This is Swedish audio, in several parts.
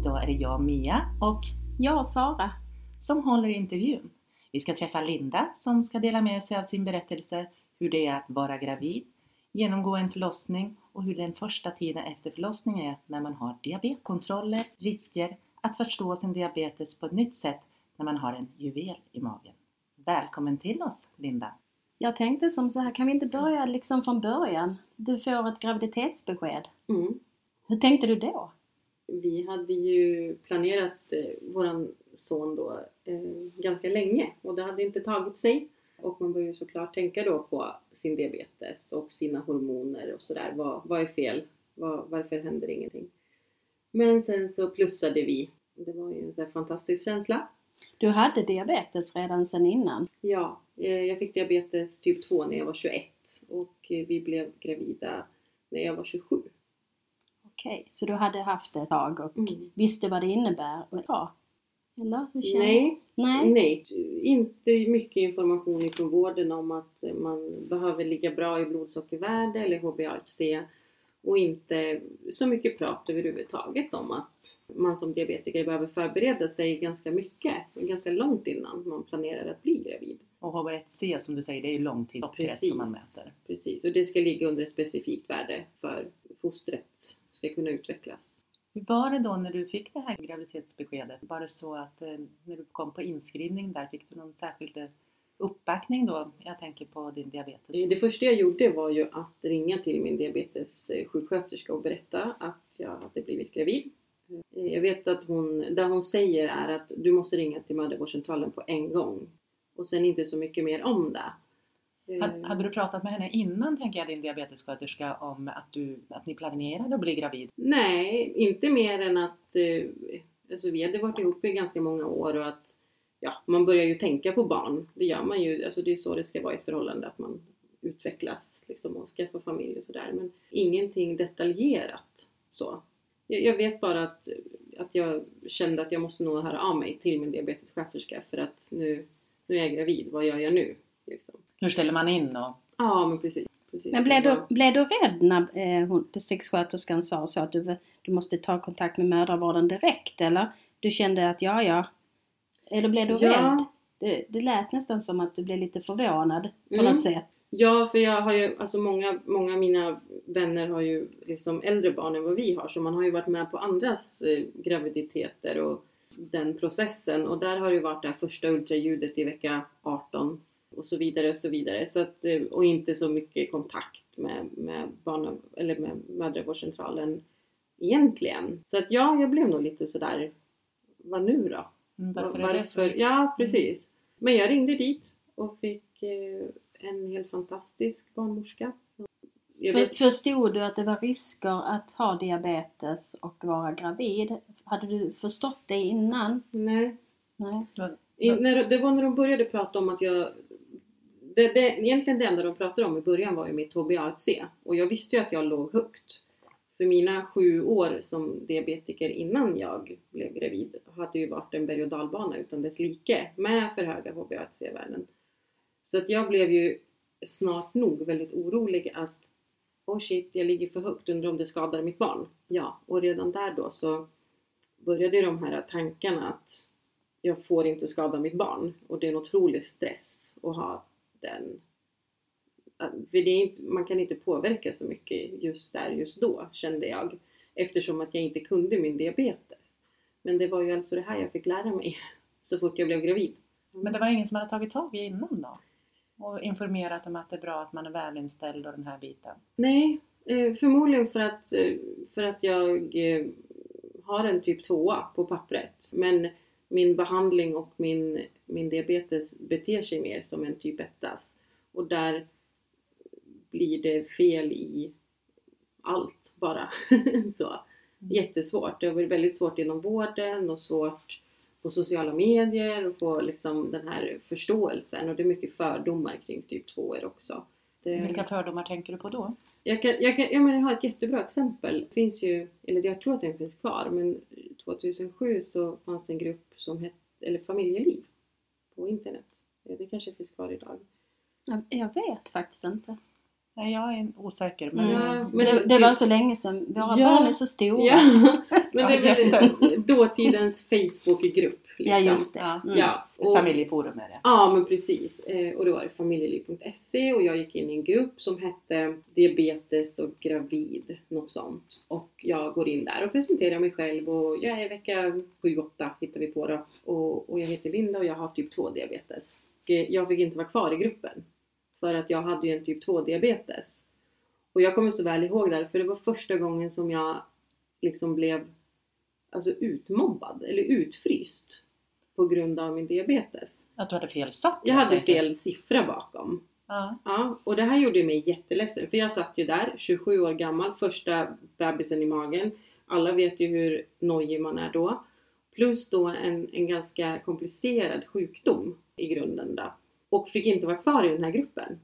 Idag är det jag Mia och Jag Sara. som håller intervjun. Vi ska träffa Linda som ska dela med sig av sin berättelse hur det är att vara gravid, genomgå en förlossning och hur den första tiden efter förlossning är när man har diabeteskontroller, risker, att förstå sin diabetes på ett nytt sätt när man har en juvel i magen. Välkommen till oss Linda! Jag tänkte som så här, kan vi inte börja liksom från början? Du får ett graviditetsbesked. Mm. Hur tänkte du då? Vi hade ju planerat eh, våran son då eh, ganska länge och det hade inte tagit sig. Och man börjar ju såklart tänka då på sin diabetes och sina hormoner och sådär. Vad, vad är fel? Vad, varför händer ingenting? Men sen så plussade vi. Det var ju en här fantastisk känsla. Du hade diabetes redan sedan innan. Ja, eh, jag fick diabetes typ 2 när jag var 21 och eh, vi blev gravida när jag var 27. Okej, så du hade haft det ett tag och Mm. visste vad det innebär? Och, ja. Eller? Hur känner Nej, Nej. Nej, inte mycket information ifrån vården om att man behöver ligga bra i blodsockervärde eller HbA1c och inte så mycket prat överhuvudtaget om att man som diabetiker behöver förbereda sig ganska mycket, ganska långt innan man planerar att bli gravid. Och HbA1c som du säger, det är ju Precis. som man mäter. Precis, och det ska ligga under ett specifikt värde för fostret ska kunna utvecklas. Hur var det då när du fick det här graviditetsbeskedet? Var det så att eh, när du kom på inskrivning där, fick du någon särskild eh, uppbackning då? Jag tänker på din diabetes. Det första jag gjorde var ju att ringa till min diabetessjuksköterska och berätta att jag hade blivit gravid. Jag vet att hon, det hon säger är att du måste ringa till mödravårdscentralen på en gång. Och sen inte så mycket mer om det. Had- Hade du pratat med henne innan, tänker jag, din diabetessköterska, om att, du, att ni planerade att bli gravid? Nej, inte mer än att eh, alltså vi hade varit ihop i ganska många år och att ja, man börjar ju tänka på barn. Det gör man ju, alltså det är så det ska vara i ett förhållande, att man utvecklas liksom och skaffar familj och sådär. Men ingenting detaljerat så. Jag, jag vet bara att, att jag kände att jag måste nog höra av mig till min diabetessköterska för att nu, nu är jag gravid, vad gör jag nu? Liksom. Hur ställer man in och Ja, men precis. precis. Men blev du, blev du rädd när eh, hon, distriktssköterskan sa så att du, du måste ta kontakt med mödravården direkt eller? Du kände att ja, ja. Eller blev du rädd? Ja, Det, det lät nästan som att du blev lite förvånad på Mm. något sätt. Ja, för jag har ju, alltså många, många av mina vänner har ju liksom äldre barn än vad vi har, så man har ju varit med på andras eh, graviditeter och den processen. Och där har det ju varit det här första ultraljudet i vecka 18 och så vidare och så vidare. Så att, eh, och inte så mycket kontakt med, med, barn, eller med mödravårdscentralen egentligen. Så att ja, jag blev nog lite sådär, vad nu då? Mm, varför Varför? Ja, precis. Men jag ringde dit och fick eh, en helt fantastisk barnmorska. För, förstod du att det var risker att ha diabetes och vara gravid? Hade du förstått det innan? nej. Nej. I, när, det var när de började prata om att jag... Det, det, egentligen det enda de pratade om i början var ju mitt HbA1c. Och jag visste ju att jag låg högt. För mina sju år som diabetiker innan jag blev gravid hade ju varit en berg och dalbana utan dess like med för höga HbA1c-värden. Så att jag blev ju snart nog väldigt orolig att oh shit, jag ligger för högt, undrar om det skadar mitt barn. Ja, och redan där då så började ju de här tankarna att jag får inte skada mitt barn och det är en otrolig stress att ha den. För det är inte, man kan inte påverka så mycket just där, just då kände jag. Eftersom att jag inte kunde min diabetes. Men det var ju alltså det här jag fick lära mig så fort jag blev gravid. Men det var ingen som hade tagit tag i innan då? Och informerat om att det är bra att man är välinställd och den här biten? Nej, eh, förmodligen för att, eh, för att jag eh, har en typ 2 på pappret. Men min behandling och min, min diabetes beter sig mer som en typ 1 Och där blir det fel i allt bara. Så. Jättesvårt. Det har varit väldigt svårt inom vården och svårt på sociala medier och få liksom den här förståelsen. Och det är mycket fördomar kring typ 2 också. Det... Vilka fördomar tänker du på då? Jag, kan, jag, kan, jag, menar, jag har ett jättebra exempel. Det finns ju, eller jag tror att den finns kvar, men 2007 så fanns det en grupp som hette, eller Familjeliv på internet. Det kanske finns kvar idag. Jag, jag vet faktiskt inte. Nej, jag är osäker. Men... Mm. Ja, Men men det, det var så länge sedan. Våra Ja. barn är så stora. Ja, men det är väl dåtidens Facebookgrupp. Liksom. Ja, just det. Ja. Mm. Ja, och, Familjeforum är det. ja, men precis. Eh, Och det var det familjeliv.se och jag gick in i en grupp som hette Diabetes och gravid, något sånt. Och jag går in där och presenterar mig själv och jag är vecka 7-8 hittar vi på då. Och, och jag heter Linda och jag har typ 2 diabetes. Och eh, jag fick inte vara kvar i gruppen. För att jag hade ju en typ 2 diabetes. Och jag kommer så väl ihåg det här, för det var första gången som jag liksom blev alltså utmobbad eller utfryst på grund av min diabetes. Att du hade fel sak. Jag hade fel siffra bakom. Ja. Ja, och det här gjorde mig jätteledsen för jag satt ju där, 27 år gammal, första bebisen i magen. Alla vet ju hur nojig man är då. Plus då en, en ganska komplicerad sjukdom i grunden då. Och fick inte vara kvar i den här gruppen.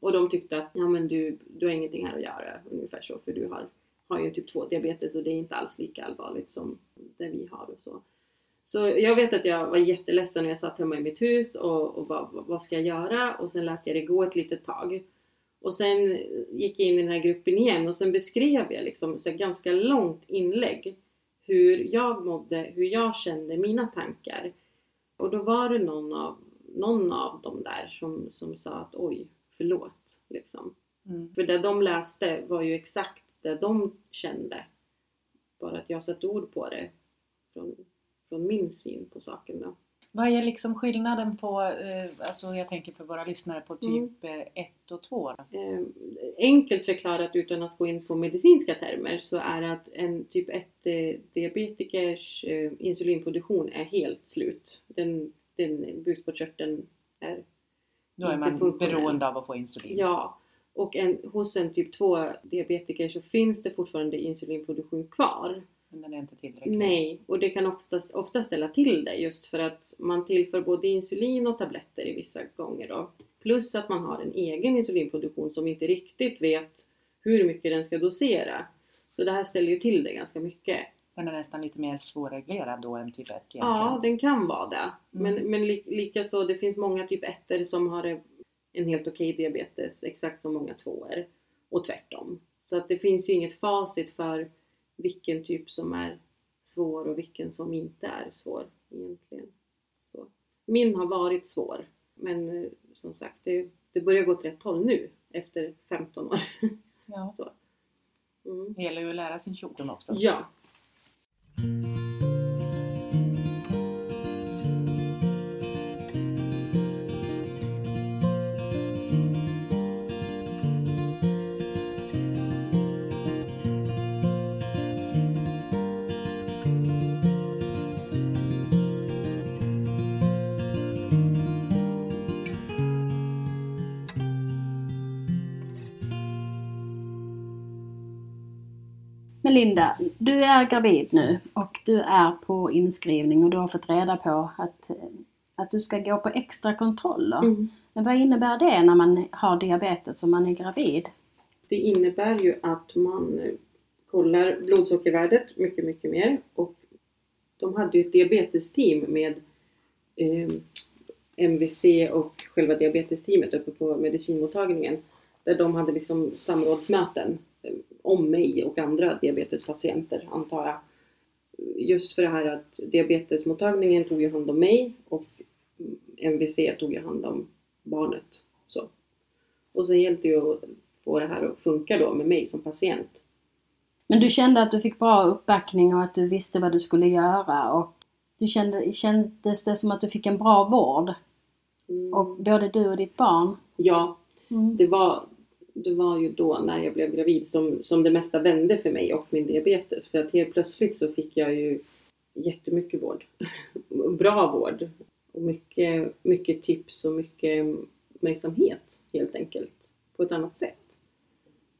Och de tyckte att ja, men du, du har ingenting här att göra, ungefär så, för du har, har ju typ 2 diabetes och det är inte alls lika allvarligt som det vi har och så. Så jag vet att jag var jätteledsen när jag satt hemma i mitt hus och, och bara, vad- ska jag göra? Och sen lät jag det gå ett litet tag. Och sen gick jag in i den här gruppen igen och sen beskrev jag liksom så ganska långt inlägg hur jag mådde, hur jag kände, mina tankar. Och då var det någon av, någon av dem där som, som sa att oj, förlåt. Liksom. Mm. För det de läste var ju exakt det de kände. Bara att jag satte ord på det från, från min syn på saken då. Vad är liksom skillnaden på, eh, alltså jag tänker för våra lyssnare på Mm. typ 1 och 2 då? Eh, enkelt förklarat utan att gå in på medicinska termer så är att en typ 1 eh, diabetikers eh, insulinproduktion är helt slut. Den, den bukspottkörteln är Då är man funktionell. beroende av att få insulin. Ja, och en, hos en typ 2 diabetiker så finns det fortfarande insulinproduktion kvar. Men den är inte tillräcklig. Nej, och det kan oftast, ofta ställa till det just för att man tillför både insulin och tabletter i vissa gånger då. Plus att man har en egen insulinproduktion som inte riktigt vet hur mycket den ska dosera. Så det här ställer ju till det ganska mycket. Den är nästan lite mer svårreglerad då än typ 1 egentligen. Ja, den kan vara det. Men, Mm. men li, likaså, det finns många typ 1 som har en helt okej diabetes, exakt som många 2 Och tvärtom. Så att det finns ju inget facit för vilken typ som är svår och vilken som inte är svår egentligen. Så. Min har varit svår. Men eh, som sagt, det, det börjar gå åt rätt håll nu efter 15 år. Ja. Så. Mm. Det gäller ju att lära sin sjukdom också. Ja. Men Linda, du är gravid nu och du är på inskrivning och du har fått reda på att, att du ska gå på extra kontroller. Mm. Men vad innebär det när man har diabetes och man är gravid? Det innebär ju att man kollar blodsockervärdet mycket, mycket mer. Och de hade ju ett diabetesteam med eh, MVC och själva diabetesteamet uppe på medicinmottagningen. Där de hade liksom samrådsmöten eh, om mig och andra diabetespatienter, antar jag. Just för det här att diabetesmottagningen tog ju hand om mig och MVC tog ju hand om barnet. Så. Och sen det ju att få det här att funka då med mig som patient. Men du kände att du fick bra uppbackning och att du visste vad du skulle göra och du kände, kändes det som att du fick en bra vård? Mm. Och både du och ditt barn? Ja, Mm. det var, det var ju då när jag blev gravid som, som det mesta vände för mig och min diabetes. För att helt plötsligt så fick jag ju jättemycket vård. Bra vård. Och mycket, mycket tips och mycket uppmärksamhet helt enkelt. På ett annat sätt.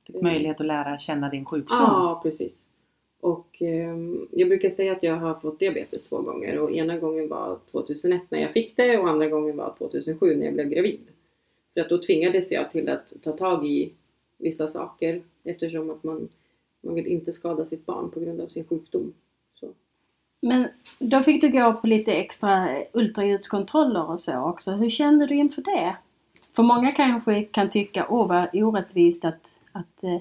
Fick möjlighet att lära känna din sjukdom. Ja, precis. Och ehm, jag brukar säga att jag har fått diabetes två gånger och ena gången var 2001 när jag fick det och andra gången var 2007 när jag blev gravid. För att då tvingades jag till att ta tag i vissa saker eftersom att man, man vill inte skada sitt barn på grund av sin sjukdom. Så. Men då fick du gå på lite extra ultraljudskontroller och så också. Hur kände du inför det? För många kanske kan tycka, åh vad orättvist att, att eh,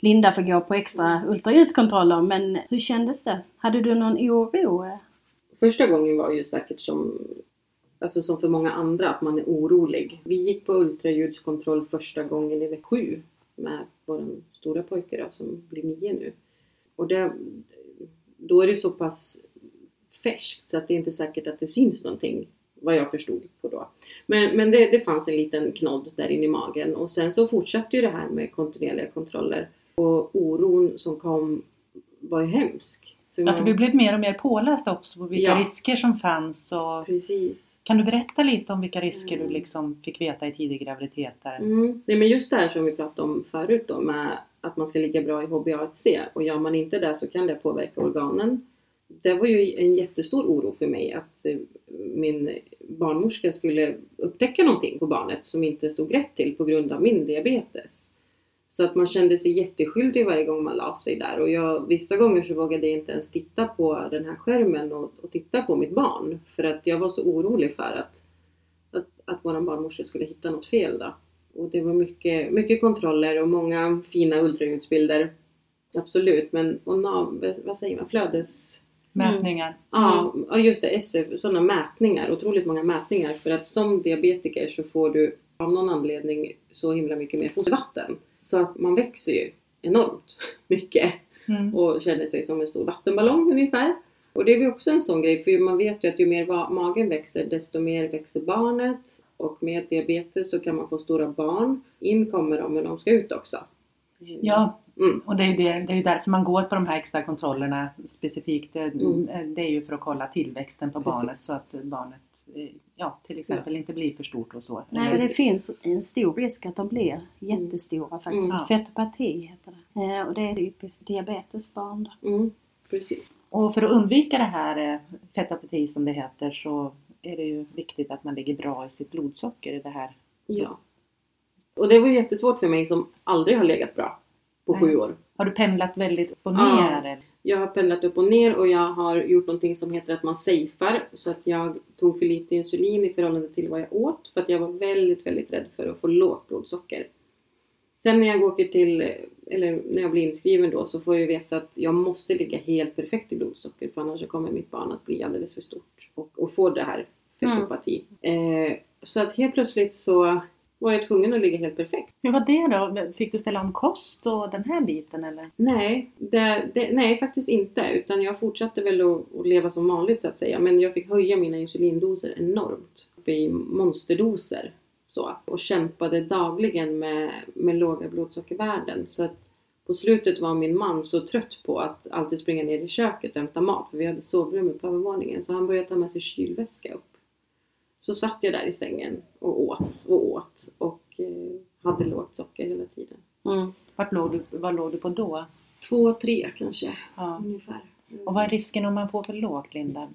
Linda får gå på extra ultraljudskontroller. Men hur kändes det? Hade du någon oro? Första gången var ju säkert som, alltså som för många andra, att man är orolig. Vi gick på ultraljudskontroll första gången i vecka sju med vår stora pojke då, som blir nio nu. Och det, då är det så pass färskt så att det är inte säkert att det syns någonting vad jag förstod på då. Men, men det, det fanns en liten knodd där inne i magen och sen så fortsatte ju det här med kontinuerliga kontroller. Och oron som kom var ju hemsk. För ja, för du blev mer och mer påläst också på vilka Ja. risker som fanns. Och... Precis. Kan du berätta lite om vilka risker Mm. du liksom fick veta i tidig graviditet? Där? Mm. Nej men just det här som vi pratade om förut då med att man ska ligga bra i HbA1c och gör man inte det så kan det påverka organen. Det var ju en jättestor oro för mig att eh, min barnmorska skulle upptäcka någonting på barnet som inte stod rätt till på grund av min diabetes. Så att man kände sig jätteskyldig varje gång man la sig där och jag, vissa gånger så vågade jag inte ens titta på den här skärmen och, och titta på mitt barn för att jag var så orolig för att, att, att vår barnmorska skulle hitta något fel då. Och det var mycket, mycket kontroller och många fina ultraljudsbilder. Absolut, men och nav, vad säger man, flödes... Mätningar? Ja, ja just det, SF, sådana mätningar, otroligt många mätningar. För att som diabetiker så får du av någon anledning så himla mycket mer fostervatten. Så att man växer ju enormt mycket Mm. och känner sig som en stor vattenballong ungefär. Och det är ju också en sån grej, för man vet ju att ju mer magen växer desto mer växer barnet. Och med diabetes så kan man få stora barn. In kommer de men de ska ut också. Ja, Mm. och det är ju, det, det är ju därför man går på de här extra kontrollerna specifikt. Det, Mm. det är ju för att kolla tillväxten på Precis. barnet så att barnet ja, till exempel inte blir för stort och så. Nej, men det finns en stor risk att de blir jättestora faktiskt. Mm. Fetopati heter det. Eh, och det är typiskt diabetesbarn. Mm. Precis. Och för att undvika det här eh, fetopati som det heter så är det ju viktigt att man ligger bra i sitt blodsocker i det här. Ja. Och det var jättesvårt för mig som aldrig har legat bra på Nej. sju år. Har du pendlat väldigt upp och Ja. Jag har pendlat upp och ner och jag har gjort någonting som heter att man safear. Så att jag tog för lite insulin i förhållande till vad jag åt. För att jag var väldigt, väldigt rädd för att få lågt blodsocker. Sen när jag åker till, eller när jag blir inskriven då, så får jag veta att jag måste ligga helt perfekt i blodsocker. För annars kommer mitt barn att bli alldeles för stort och, och få det här fetopati. Eh, så att helt plötsligt så var jag tvungen att ligga helt perfekt. Hur var det då? Fick du ställa om kost och den här biten eller? Nej, det, det, nej faktiskt inte. Utan jag fortsatte väl att, att leva som vanligt så att säga. Men jag fick höja mina insulindoser enormt. I monsterdoser. Så, och kämpade dagligen med, med låga blodsockervärden. Så att på slutet var min man så trött på att alltid springa ner i köket och hämta mat. För vi hade sovrummet på övervåningen. Så han började ta med sig kylväska upp. Så satt jag där i sängen och åt och åt. Och eh, hade lågt socker hela tiden. Mm. Vart låg du, vad låg du på då? Två, tre kanske. Ja. Ungefär. Och vad är risken om man får för lågt Linda?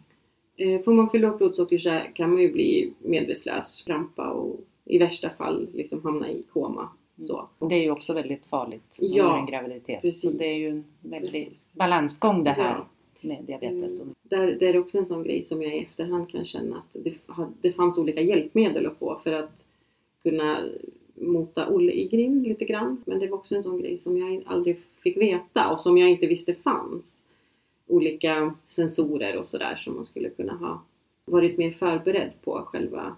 Eh, Får man för lågt blodsocker så kan man ju bli medvetslös, krampa och i värsta fall liksom hamna i koma. Så. Och det är ju också väldigt farligt Ja, under en graviditet. Så precis. det är ju en väldig Precis. balansgång det här Ja. Med diabetes. Mm. Där, där är också en sån grej som jag i efterhand kan känna att det, det fanns olika hjälpmedel att få för att kunna mota Olle i grind lite grann. Men det var också en sån grej som jag aldrig fick veta och som jag inte visste fanns. Olika sensorer och sådär som man skulle kunna ha varit mer förberedd på själva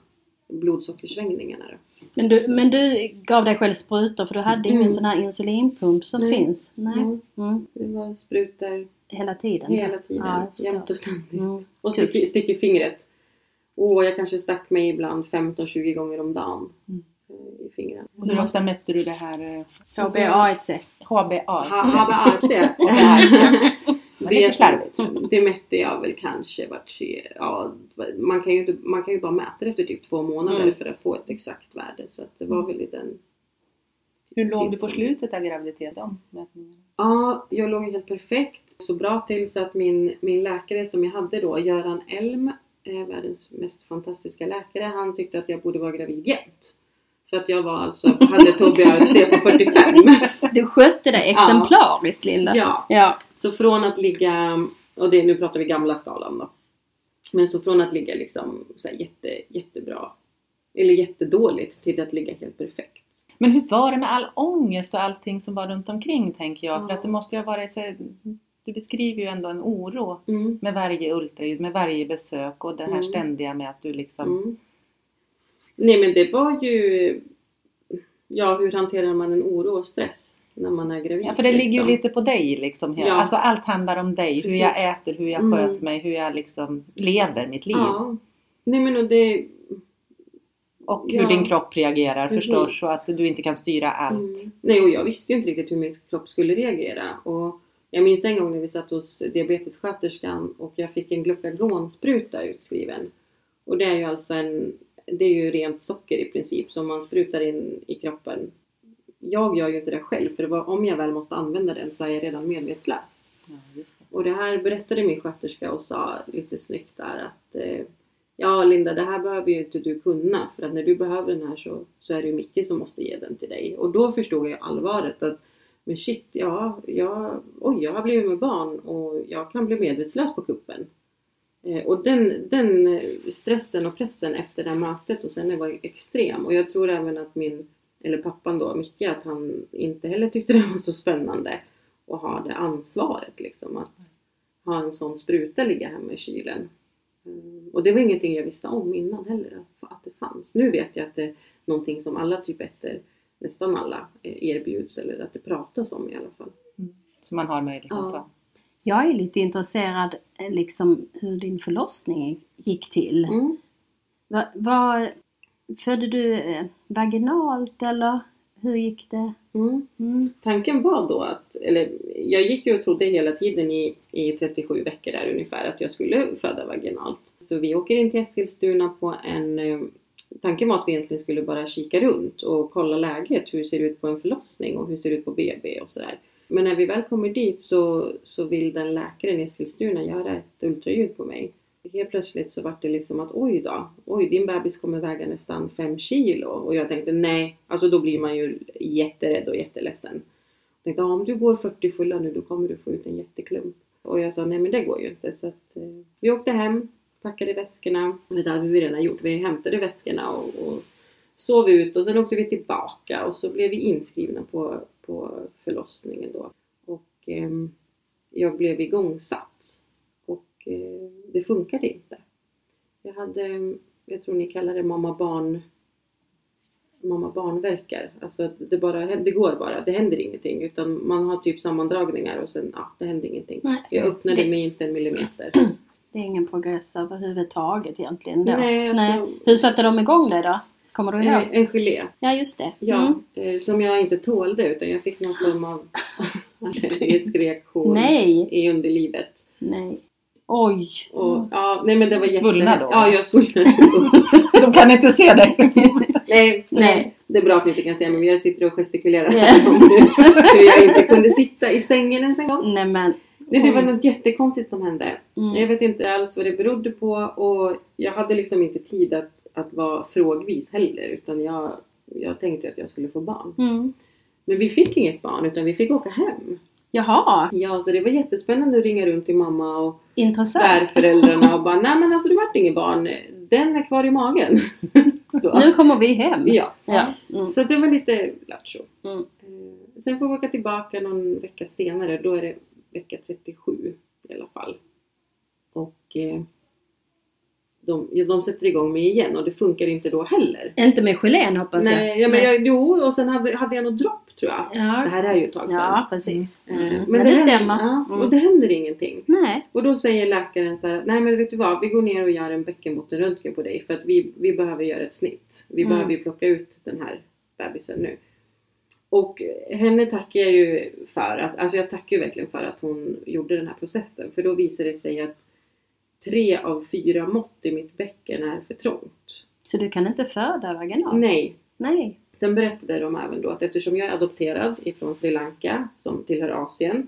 blodsockersvängningarna. Då. Men, du, men du gav dig själv sprutor för du hade ingen Mm. sån här insulinpump som Nej. finns? Nej. Mm. Mm. Det var sprutor Hela tiden? hela tiden, Ja, jämt och ständigt. Mm. Och Tufft. stick, stick i fingret. Och jag kanske stack mig ibland 15-20 gånger om dagen Mm. eh, i fingrarna. Och hur ofta mätte du det här HbA1c. HbA? Ha- HbA1c. Men lite slarvigt. det mätte jag väl kanske vart tre, ja, man kan ju inte, man kan ju bara mäta det efter typ två månader Mm. för att få ett exakt värde. Så att det var väl i den Hur låg du på slutet av graviditeten? Ja, jag låg helt perfekt. Så bra till så att min, min läkare som jag hade då, Göran Elm, är världens mest fantastiska läkare. Han tyckte att jag borde vara gravid jämt. För att jag var alltså, hade HbA1c på 45. Du skötte dig exemplariskt Linda. Ja, Ja. så från att ligga, och det, nu pratar vi gamla skalan då. Men så från att ligga liksom så här jätte, jättebra Eller jättedåligt till att ligga helt perfekt. Men hur var det med all ångest och allting som var runt omkring tänker jag? För Ja. att det måste ju ha varit, för du beskriver ju ändå en oro Mm. med varje ultraljud, med varje besök och det här Mm. ständiga med att du liksom... Mm. Nej men det var ju... Ja, hur hanterar man en oro och stress när man är gravid? Ja, för det ligger ju liksom? lite på dig liksom. Ja. Alltså allt handlar om dig. Hur Precis. jag äter, hur jag Mm. sköter mig, hur jag liksom lever mitt liv. Ja. Nej men och det... Och Ja. hur din kropp reagerar Precis. förstås. Så att du inte kan styra allt. Mm. Nej och jag visste ju inte riktigt hur min kropp skulle reagera. Och jag minns en gång när vi satt hos diabetessköterskan och jag fick en glukagonspruta utskriven. Och det är ju alltså en, det är ju rent socker i princip som man sprutar in i kroppen. Jag gör ju inte det själv för var, om jag väl måste använda den så är jag redan medvetslös. Ja, det. Och det här berättade min sköterska och sa lite snyggt där att eh, Ja Linda, det här behöver ju inte du kunna för att när du behöver den här så, så är det ju Micke som måste ge den till dig. Och då förstod jag allvaret att men shit, ja, jag, oj, jag har blivit med barn och jag kan bli medvetslös på kuppen. Eh, och den, den stressen och pressen efter det här mötet och sen var extrem. Och jag tror även att min, eller pappan då, Micke, att han inte heller tyckte det var så spännande att ha det ansvaret liksom. Att ha en sån spruta ligga hemma i kylen. Mm, Och det var ingenting jag visste om innan heller, att, att det fanns. Nu vet jag att det är någonting som alla typ 1 nästan alla erbjuds eller att det pratas om i alla fall. Så man har möjlighet Ja. att ta. Jag är lite intresserad eh, liksom hur din förlossning gick till. Mm. Va, vad- födde du eh, vaginalt eller hur gick det? Mm. Mm. Tanken var då att, eller jag gick ju och trodde hela tiden i, i 37 veckor där ungefär att jag skulle föda vaginalt. Så vi åker in till Eskilstuna på en eh, Tanken var att vi egentligen skulle bara kika runt och kolla läget. Hur ser det ut på en förlossning och hur ser det ut på BB och sådär. Men när vi väl kommer dit så, så vill den läkaren i Eskilstuna göra ett ultraljud på mig. Helt plötsligt så var det liksom att oj då, oj din bebis kommer väga nästan 5 kilo. Och jag tänkte nej, alltså då blir man ju jätterädd och jätteledsen. Jag tänkte ja, om du går 40 fulla nu då kommer du få ut en jätteklump. Och jag sa nej men det går ju inte. Så att, eh, vi åkte hem, packade väskorna. Eller det hade vi redan gjort. Vi hämtade väskorna och, och sov ut och sen åkte vi tillbaka och så blev vi inskrivna på, på förlossningen då. Och ehm, jag blev igångsatt. Och eh, det funkade inte. Jag hade, jag tror ni kallar det mamma barn mamma barnverkar. Alltså att det bara det går bara, det händer ingenting. Utan man har typ sammandragningar och sen, ja, det händer ingenting. Nej. Jag öppnade Det- mig inte en millimeter. Det är ingen progress överhuvudtaget egentligen då. Nej, alltså- Hur satte de igång det då? Kommer du ihåg? En gelé. Ja, just det. Ja, Mm. eh, som jag inte tålde utan jag fick någon form av allergisk reaktion Nej. i underlivet. Nej. Oj. Och, ja, nej men det var Svullna jätte... då? Ja, jag svullnade. De kan inte se dig. nej, Nej. nej, det är bra att ni inte kan se men jag sitter och gestikulerar om hur, hur jag inte kunde sitta i sängen ens en gång. Nej men. Nej, det var något jättekonstigt som hände. Jag Mm. vet inte alls vad det berodde på och jag hade liksom inte tid att, att vara frågvis heller utan jag, jag tänkte att jag skulle få barn. Mm. Men vi fick inget barn utan vi fick åka hem. Jaha, Ja, så det var jättespännande att ringa runt till mamma och intressant. svärföräldrarna och bara nej men alltså det vart inget barn. Den är kvar i magen. Nu kommer vi hem. Ja. Ja. Mm. Så det var lite lattjo. Mm. Eh, Sen får vi åka tillbaka någon vecka senare. Då är det vecka 37 i alla fall. Och eh, de, ja, de sätter igång mig igen och det funkar inte då heller. Inte med gelén hoppas jag. Nej, ja, men jag, jo, och sen hade, hade jag något dropp tror jag. Det Ja, här är ju ett tag sedan. ja precis. Eh, Mm. Men, Men, det, händer- stämmer. Ja, Mm. och det händer ingenting. Nej. Och då säger läkaren så här, nej men vet du vad, vi går ner och gör en bäckenbottenröntgen på dig för att vi, vi behöver göra ett snitt. Vi Mm. behöver ju plocka ut den här bebisen nu. Och henne tackar jag ju för, att, alltså jag tackar ju verkligen för att hon gjorde den här processen. För då visade det sig att tre av fyra mått i mitt bäcken är för trångt. Så du kan inte föda vaginalt? Nej. Nej. Sen berättade de även då att eftersom jag är adopterad ifrån Sri Lanka som tillhör Asien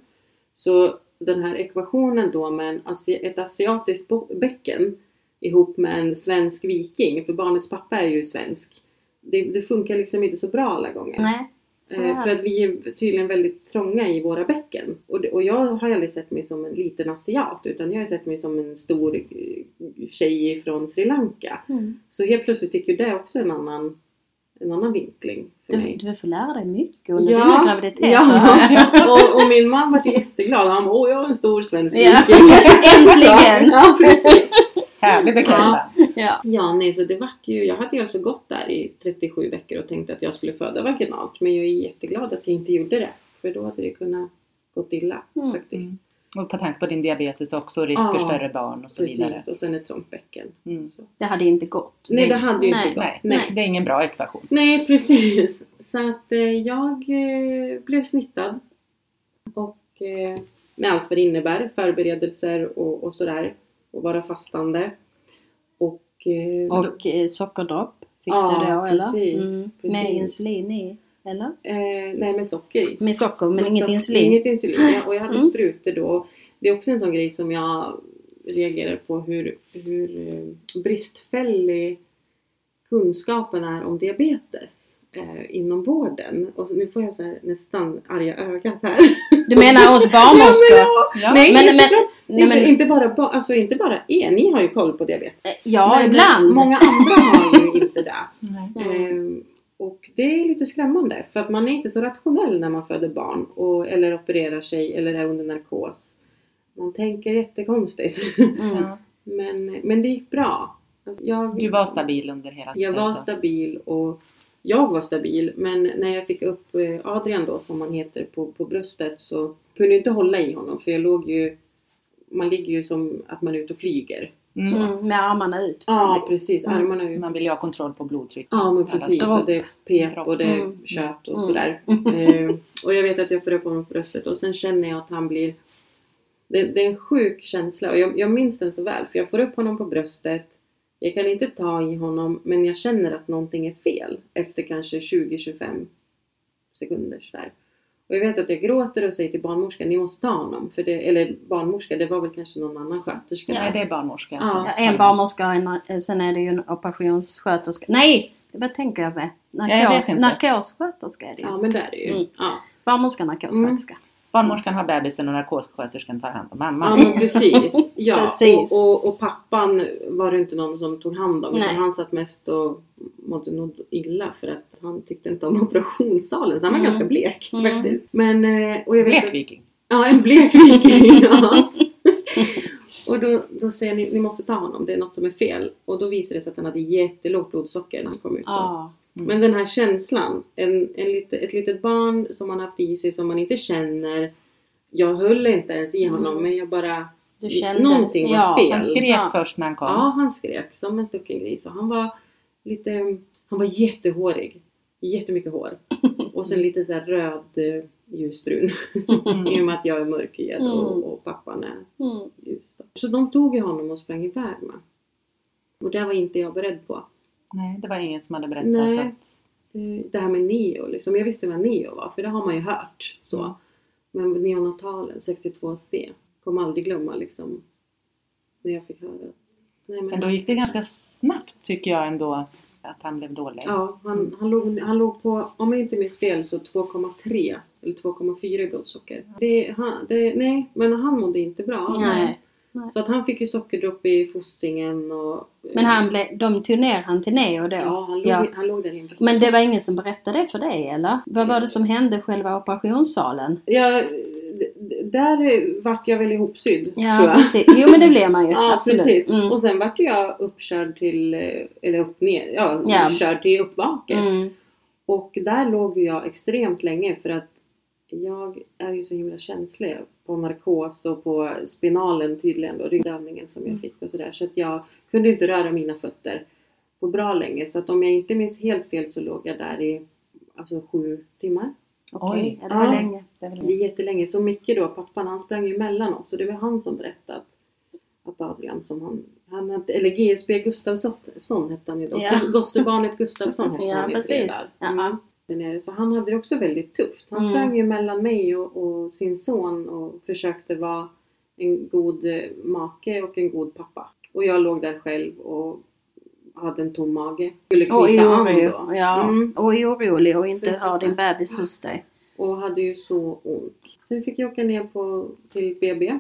så den här ekvationen då med en ett asiatiskt bäcken ihop med en svensk viking, för barnets pappa är ju svensk. Det, det funkar liksom inte så bra alla gånger. Nej. Eh, för att vi är tydligen väldigt trånga i våra bäcken. Och, och jag har aldrig sett mig som en liten asiat utan jag har sett mig som en stor eh, tjej från Sri Lanka. Mm. Så helt plötsligt fick ju det också en annan, en annan vinkling för Du, mig. du får lära dig mycket under dina graviditeter. Ja, och, och min man var ju jätteglad. Han bara, åh jag är en stor svensk Ja. viking. Äntligen! Ja, precis. Härlig bekräftan. Ja. Ja, nej, så det vart ju, jag hade ju alltså gått där i 37 veckor och tänkte att jag skulle föda vaginalt. Men jag är jätteglad att jag inte gjorde det. För då hade det kunnat gått illa Mm. faktiskt. Mm. Och på tanke på din diabetes också, risk för Ja, större barn och så vidare. Precis, och sen ett trångt bäcken. Mm. Så. Det hade inte gått. Nej, det hade ju Nej. inte gått. Nej, Nej. det är ingen bra ekvation. Nej, precis. Så att eh, jag eh, blev snittad. Och eh, med allt vad det innebär, förberedelser och, och sådär. Och vara fastande. Och, eh, då- Och eh, sockerdropp fick Ja, du då eller? precis, Med precis. insulin i? Eller? eh, nej, med socker i. Med socker men Med inget socker- insulin? Inget insulin, ja. Och jag hade Mm. sprutor då. Det är också en sån grej som jag reagerar på hur, hur eh, bristfällig kunskapen är om diabetes eh, inom vården. Och så, nu får jag så här, nästan arga ögat här. Du menar hos barnmorskor? Ja, men ja. Ja. Nej, Men- inte, men- nej, inte, men- inte, bara, ba- alltså, inte bara er, ni har ju koll på diabetes. Eh, Ja, Men ibland. Många andra har ju inte det. Mm. Ehm, och det är lite skrämmande för att man är inte så rationell när man föder barn och, eller opererar sig eller är under narkos. Man tänker jättekonstigt. Mm. Men, men det gick bra. Alltså jag, Du var stabil under hela Jag var tiden. stabil och jag var stabil men när jag fick upp eh, Adrian då som han heter på, på bröstet så kunde jag inte hålla i honom för jag låg ju Man ligger ju som att man är ute och flyger. Mm. Med armarna ut. Ja precis, Mm. armarna ut. Man vill ju ha kontroll på blodtrycket. Ja men precis, och det är pep och det är Mm. kött och Mm. sådär. Mm. Eh, och jag vet att jag får upp honom på bröstet och sen känner jag att han blir det, det är en sjuk känsla och jag, jag minns den så väl för jag får upp honom på bröstet Jag kan inte ta i honom men jag känner att någonting är fel efter kanske 20-25 sekunder sådär. Och jag vet att jag gråter och säger till barnmorskan ni måste ta honom. För det, eller barnmorska, det var väl kanske någon annan sköterska. Nej, där. det är barnmorska. Ja. Ja, en barnmorska och en, eh, sen är det ju en operationssköterska. Nej! Vad tänker jag med? jag Narkos, inte. narkossköterska är det ju. Ja men det är det ju. Mm. Ja. Barnmorska, narkossköterska. Barnmorskan har bebisen och narkossköterskan tar hand om Ja mamman. men precis. Ja. Precis. Och, och, och pappan var det inte någon som tog hand om. Utan han satt mest och mådde nog illa för att han tyckte inte om operationssalen. Så han var Mm. ganska blek Mm. faktiskt. Men, eh, och jag vet att- Blekviking. Ja, en blek viking. ja. Och då, då säger ni, ni måste ta honom, det är något som är fel. Och då visade det sig att han hade jättelågt blodsocker när han kom ut. Då. Ja. Men den här känslan, en, en lite, ett litet barn som man haft i sig som man inte känner. Jag höll inte ens i honom Mm. men jag bara... Du kände... Någonting var ja. fel. Han skrek Ja. först när han kom. Ja, han skrek som en stucken gris. Och han var lite... Han var jättehårig. Jättemycket hår. Och sen lite så här röd eh, ljusbrun. I och med att jag är mörkhyad Mm. och, och pappan är Mm. ljus. Då. Så de tog ju honom och sprang iväg med. Och det var inte jag beredd på. Nej, det var ingen som hade berättat Nej. att... Eh, Det här med neo liksom. Jag visste vad neo var för det har man ju hört. Så. Mm. Men neonatalen 62C. Kommer aldrig glömma liksom. När jag fick höra. Nej, men Men då gick det ganska snabbt tycker jag ändå att han blev dålig. Ja, han, han, låg, han låg på, om jag inte minns fel, så 2,3 eller 2,4 i blodsocker. Det, han, det, nej, men han mådde inte bra. Nej. Så att han fick ju sockerdropp i fostringen och... Men han blev, de tog ner han till neo då? Ja, han låg, Ja. I, han låg där i en vecka. Men det var ingen som berättade det för dig eller? Vad var det som hände i själva operationssalen? Ja, där vart jag väl ihopsydd, Ja, tror jag. precis. Jo men det blev man ju. Ja, absolut. precis. Mm. Och sen vart jag uppkörd till, eh, eller upp ner, ja, Ja. körd till uppvaket. Mm. Och där låg jag extremt länge för att jag är ju så himla känslig på narkos och på spinalen tydligen och ryggövningen som jag Mm. fick och sådär. Så att jag kunde inte röra mina fötter på bra länge. Så att om jag inte minns helt fel så låg jag där i alltså sju timmar. Okej, Oj. ja, det var Ja. länge. Det är väl- Det är jättelänge. Så Micke då, pappan, han sprang ju mellan oss. Så det var han som berättade att Adrian som han, han hette, eller GSB Gustafsson hette han ju då. Ja. Gossebarnet Gustafsson hette Ja, han ju precis. där. Ja. Där nere. Så han hade det också väldigt tufft. Han Mm. sprang ju mellan mig och, och sin son och försökte vara en god eh, make och en god pappa. Och jag låg där själv och hade en tom mage. Skulle knyta an då. ja, Mm. och orolig och inte har din bebis hos dig. Och hade ju så ont. Sen fick jag åka ner på, till BB.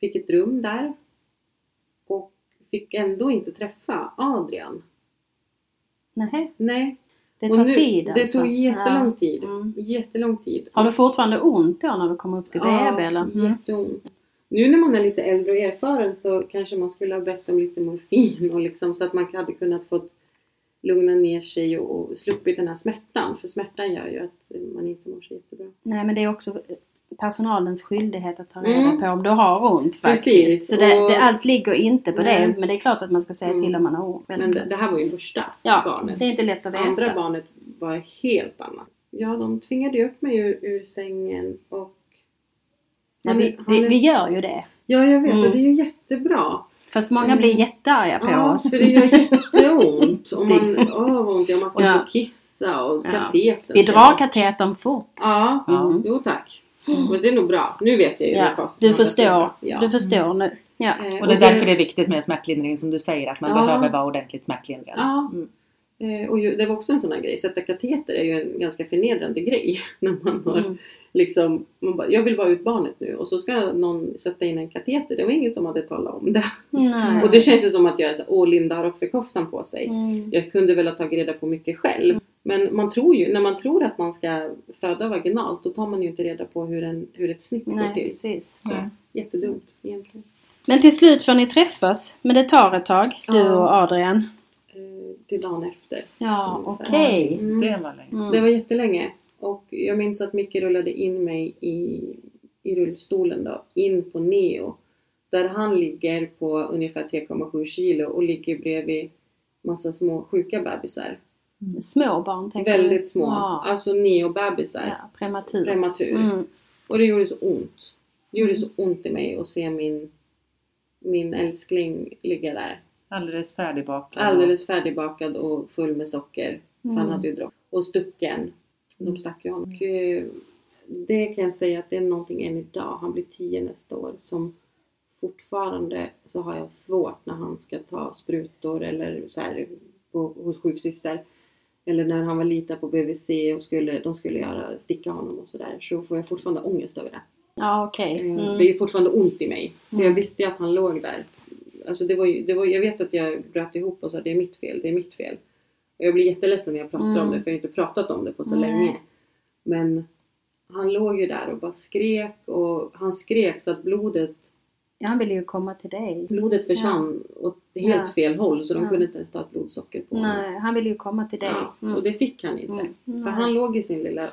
Fick ett rum där. Och fick ändå inte träffa Adrian. Nej, Nej. Det tar nu, tid Det alltså. tog jättelång Ja. tid. Mm. Jättelång tid. Har du fortfarande ont då när du kommer upp till BB eller? Mm. jätteont. Nu när man är lite äldre och erfaren så kanske man skulle ha bett om lite morfin och liksom, så att man hade kunnat fått lugna ner sig och, och sluppit den här smärtan. För smärtan gör ju att man inte mår så jättebra. Nej men det är också personalens skyldighet att ta reda Mm. på om du har ont faktiskt. Precis, Så det, och- det, allt ligger inte på Nej. det. Men det är klart att man ska säga till Mm. om man har ont. Men det, det här var ju första ja, barnet. det är inte lätt att veta. Andra barnet var helt annat. Ja, de tvingade ju upp mig ur, ur sängen och... Är- vi, vi, är- vi gör ju det. Ja, jag vet Mm. och det är ju jättebra. Fast många Mm. blir jättearga på Ja, oss. för det gör jätteont. Och man, åh vad ont, ja, man ska Ja. kissa och Ja. katetern Vi drar katetern fort. Ja, Mm. jo tack. Men det är nog bra. Nu vet jag ju Ja, du förstår. Ja. Du förstår nu. Ja. Eh, Och det är därför det är viktigt med smärtlindring som du säger att man Ja. behöver vara ordentligt smärtlindrad. Ja. Mm. Eh, och ju, det var också en sån här grej. Sätta kateter är ju en ganska förnedrande grej. När man har Mm. liksom, man bara, jag vill bara ut barnet nu och så ska någon sätta in en kateter. Det var ingen som hade talat om det. Nej. Och det känns ju som att jag är så, åh Linda har offerkoftan på sig. Mm. Jag kunde väl ha tagit reda på mycket själv. Men man tror ju, när man tror att man ska föda vaginalt då tar man ju inte reda på hur, en, hur ett snitt går till. precis. Så, Nej. jättedumt egentligen. Men till slut får ni träffas. Men det tar ett tag, du Ja. och Adrian. Eh, till dagen efter. Ja, Ungefär. okej. Mm. Det var länge. Mm. Det var jättelänge. Och jag minns att Micke rullade in mig i, i rullstolen då, in på Neo. Där han ligger på ungefär 3,7 kilo och ligger bredvid massa små sjuka bebisar. Små barn tänker? Väldigt små. Ja, Alltså Neo-bebisar. ja prematur. Prematur. Mm. Och det gjorde så ont. Det gjorde så ont i mig att se min, min älskling ligga där. Alldeles färdigbakad. Alldeles färdigbakad och full med socker. För han Mm. hade ju dropp. Och stucken. De stack ju honom. Eh, det kan jag säga att det är någonting än idag. Han blir 10 nästa år. Som fortfarande så har jag svårt när han ska ta sprutor eller så här på, hos sjuksyster. Eller när han var liten på BVC och skulle, de skulle göra, sticka honom och sådär. Så får jag fortfarande ångest över det. Ja, okej. Eh, Mm. Det är ju fortfarande ont i mig. För Mm. jag visste ju att han låg där. Alltså det var ju, det var, jag vet att jag bröt ihop och sa det är mitt fel, det är mitt fel. Och jag blir jätteledsen när jag pratar Mm. om det för jag har inte pratat om det på så Nej. länge. Men han låg ju där och bara skrek och han skrek så att blodet, Ja, han ville ju komma till dig. blodet försvann åt helt Ja. fel håll så de Ja. kunde inte ens ta ett blodsocker på honom. Nej, han ville ju komma till dig. Ja, Mm. och det fick han inte. Mm. För Nej. han låg i sin lilla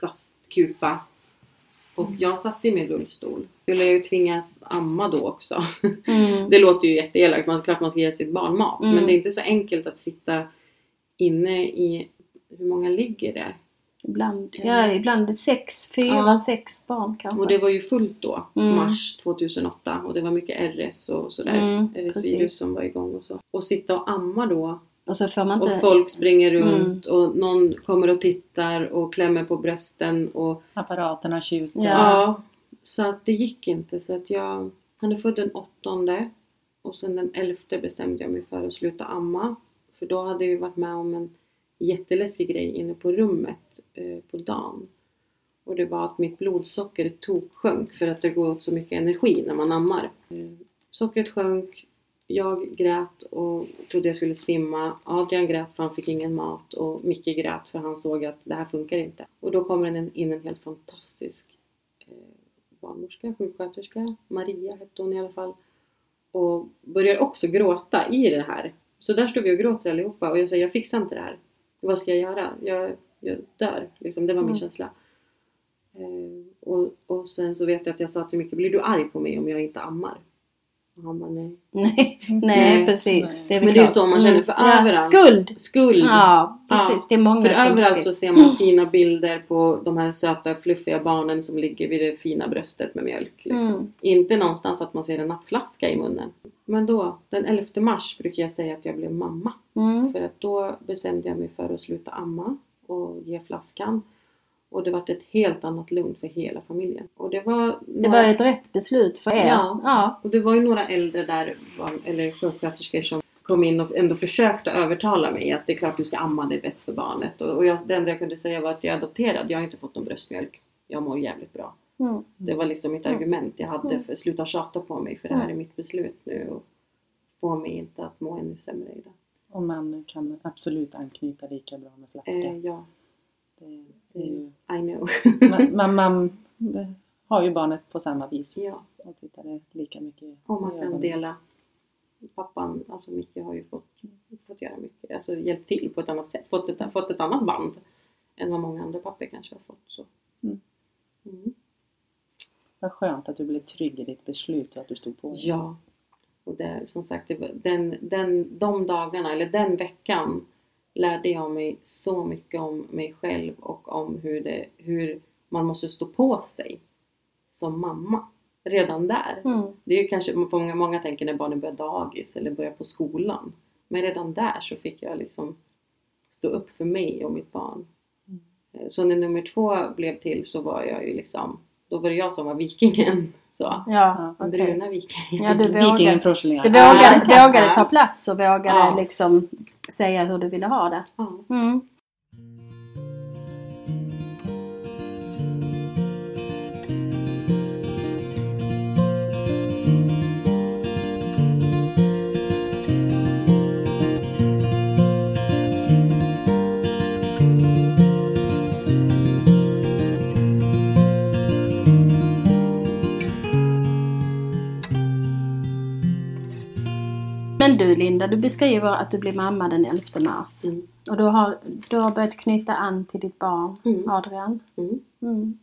plastkupa. Och Mm. jag satt i min rullstol. Skulle jag ju tvingas amma då också. Mm. Det låter ju jätteelakt, man, klart man ska ge sitt barn mat. Mm. Men det är inte så enkelt att sitta inne i, hur många ligger det? Ibland, ja, ibland ett sex, fyra, Ja. sex barn kanske. Och det var ju fullt då, Mm. mars 2008. Och det var mycket RS och sådär. Mm, RS-virus precis. som var igång och så. Och sitta och amma då. Och så får man Och inte... folk springer Mm. runt och någon kommer och tittar och klämmer på brösten och Apparaterna tjuter. Ja. Ja, så att det gick inte. Så att jag, han är född den åttonde och sen den elfte bestämde jag mig för att sluta amma. För då hade vi varit med om en jätteläskig grej inne på rummet eh, Eh, på dagen. Och det var att mitt blodsocker toksjönk för att det går åt så mycket energi när man ammar. Eh, sockret sjönk, jag grät och trodde jag skulle svimma. Adrian grät för han fick ingen mat och Micke grät för han såg att det här funkar inte. Och då kommer en, in en helt fantastisk eh, barnmorska, sjuksköterska, Maria hette hon i alla fall. Och börjar också gråta i det här. Så där står vi och gråter allihopa och jag säger jag fixar inte det här. Vad ska jag göra? Jag, jag dör. Liksom, det var min Mm. känsla. Eh, och, och sen så vet jag att jag sa till Micke, blir du arg på mig om jag inte ammar? Och han bara nej. Nej, nej, precis. Nej. väl Men det är klart. så man känner, för ja. överallt- Skuld! Skuld! Ja, precis. Ja, Det är många För som överallt skriver. så ser man fina bilder på de här söta fluffiga barnen som ligger vid det fina bröstet med mjölk. Liksom. Mm. Inte någonstans att man ser en nappflaska i munnen. Men då, den 11 mars brukar jag säga att jag blev mamma. Mm. För att då bestämde jag mig för att sluta amma och ge flaskan. Och det var ett helt annat lugn för hela familjen. Och det var, Det var ett rätt beslut för er. Ja. ja. och det var ju några äldre där, eller sjuksköterskor som kom in och ändå försökte övertala mig att det är klart du ska amma, det är bäst för barnet. Och, och jag, det enda jag kunde säga var att jag är adopterad, jag har inte fått någon bröstmjölk. Jag mår jävligt bra. Mm. Det var liksom mitt Mm. argument jag hade Mm. för att sluta tjata på mig för det här Mm. är mitt beslut nu. Och få mig inte att må ännu sämre i det. Och man kan absolut anknyta lika bra med flaska. Eh, ja, Det, det ju, I know. man, man, man har ju barnet på samma vis ja, och tittar lika mycket och man kan dela. Pappan, alltså Micke har ju fått, fått göra mycket, alltså hjälpt till på ett annat sätt. Fått ett, fått ett annat band än vad många andra pappor kanske har fått. Så. Mm. Mm. Vad skönt att du blev trygg i ditt beslut och att du stod på. Ja. Och det, som sagt, den, den, de dagarna, eller den veckan lärde jag mig så mycket om mig själv och om hur, det, hur man måste stå på sig som mamma. Redan där. Mm. Det är ju kanske, många, många tänker när barnen börjar dagis eller börjar på skolan. Men redan där så fick jag liksom stå upp för mig och mitt barn. Mm. Så när nummer två blev till så var jag ju liksom, då var det jag som var vikingen. Så. Ja, Den okej. bruna vikingen. Ja, du Vikingen vågade, från du vågade, vågade ta plats och vågade Ja. liksom säga hur du ville ha det. Mm. Men du Linda, du beskriver att du blir mamma den 11 mars. Mm. Och du har, du har börjat knyta an till ditt barn, Mm. Adrian. Mm. Mm.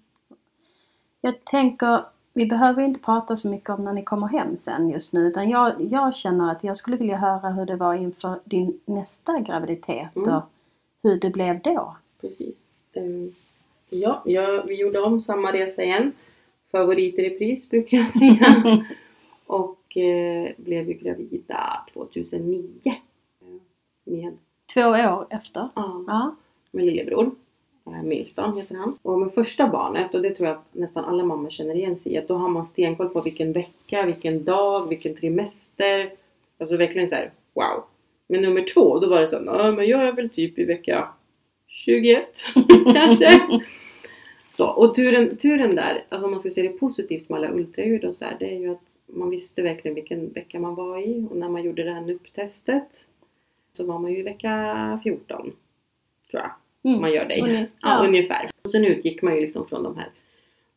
Jag tänker, vi behöver inte prata så mycket om när ni kommer hem sen just nu. Utan jag, jag känner att jag skulle vilja höra hur det var inför din nästa graviditet Mm. och hur det blev då. Precis. Ehm, ja, ja, vi gjorde om samma resa igen. Favorit i repris brukar jag säga. och blev ju gravida 2009. eh, Med, Två år efter. ja, Ja. med lillebror. Eh, Milton heter han. Och med första barnet, och det tror jag att nästan alla mammor känner igen sig i, att då har man stenkoll på vilken vecka, vilken dag, vilken trimester. Alltså verkligen så här, wow. Men nummer två, då var det så här, men jag är väl typ i vecka 21 kanske. Så, och turen, turen där, alltså om man ska se det positivt med alla ultraljud och så här, det är ju att man visste verkligen vilken vecka man var i. Och när man gjorde det här NUP-testet så var man ju i vecka 14. Tror jag. Mm. Man gör det. Ungefär. Ja, ungefär. Och sen utgick man ju liksom från de här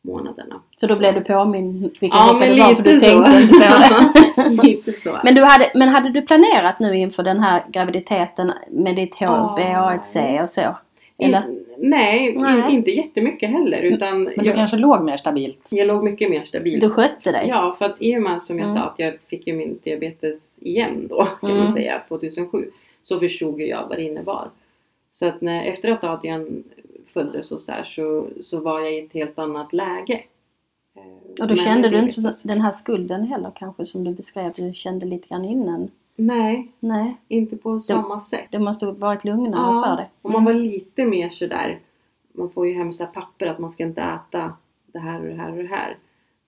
månaderna. Så då blev du påminn vilken Ja, vecka men det var för du lite tänkte så. inte på det. Lite så. Men, du hade, men hade du planerat nu inför den här graviditeten med ditt Ja. HbA1c och så? Eller? Nej, Nej. inte jättemycket heller. Utan Men du jag, kanske låg mer stabilt? jag låg mycket mer stabil. Du skötte dig? Ja, för att i och med som jag Mm. sa att jag fick ju min diabetes igen då kan Mm. man säga 2007. Så förstod jag vad det innebar. Så att när, efter att Adrian föddes och så här så, så var jag i ett helt annat läge. Och då med kände du inte så, den här skulden heller kanske som du beskrev, du kände lite grann innan? Nej, Nej, inte på samma sätt. det måste varit lugnare för dig. och man var lite mer sådär. Man får ju hem så här papper att man ska inte äta det här och det här och det här.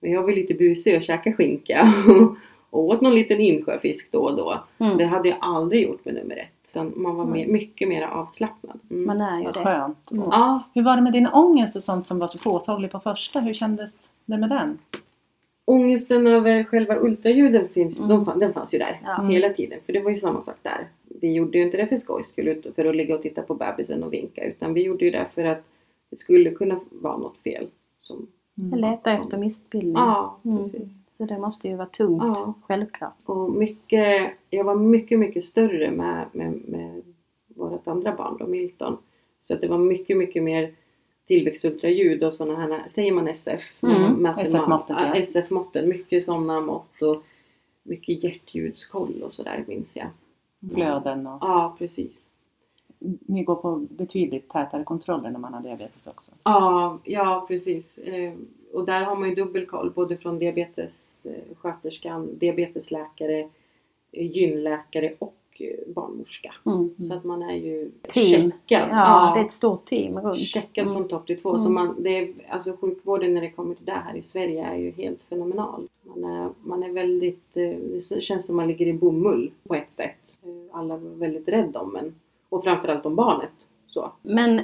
Men jag var lite busig och käkade skinka. och åt någon liten insjöfisk då och då. Mm. Det hade jag aldrig gjort med nummer ett. Utan man var mer, mycket mer avslappnad. Mm. Man är ju Vad det. skönt. Mm. Ja, Hur var det med din ångest och sånt som var så påtaglig på första? Hur kändes det med den? Ångesten över själva ultraljuden finns, Mm. de, den fanns ju där Ja. hela tiden. För det var ju samma sak där. Vi gjorde ju inte det för skojs skull, ut- för att ligga och titta på bebisen och vinka. Utan vi gjorde ju det för att det skulle kunna vara något fel. Som, Jag letar efter missbildning. ja, Mm. precis. Så det måste ju vara tungt, Ja. självklart. Och mycket, jag var mycket, mycket större med, med, med vårt andra barn då, Milton. Så att det var mycket, mycket mer tillväxtultraljud och sådana här, säger man SF? Mm, ma- ja. SF-måtten, mycket sådana mått och mycket hjärtljudskoll och sådär minns jag. Flöden och... Ja, precis. Ni går på betydligt tätare kontroller när man har diabetes också. Ja, ja precis. Eh, och där har man ju dubbelkoll både från diabetessköterskan, diabetesläkare, eh, gynläkare och eh, barnmorska. Mm. Så att man är ju Team. checkad. Ja, det är ett stort team runt. checkad Mm. från topp till tå. Så Mm. man, det är, alltså sjukvården när det kommer till det här i Sverige är ju helt fenomenal. Man är, man är väldigt, eh, det känns som man ligger i bomull på ett sätt. Eh, Alla var väldigt rädda om en. Och framförallt om barnet. Så. Men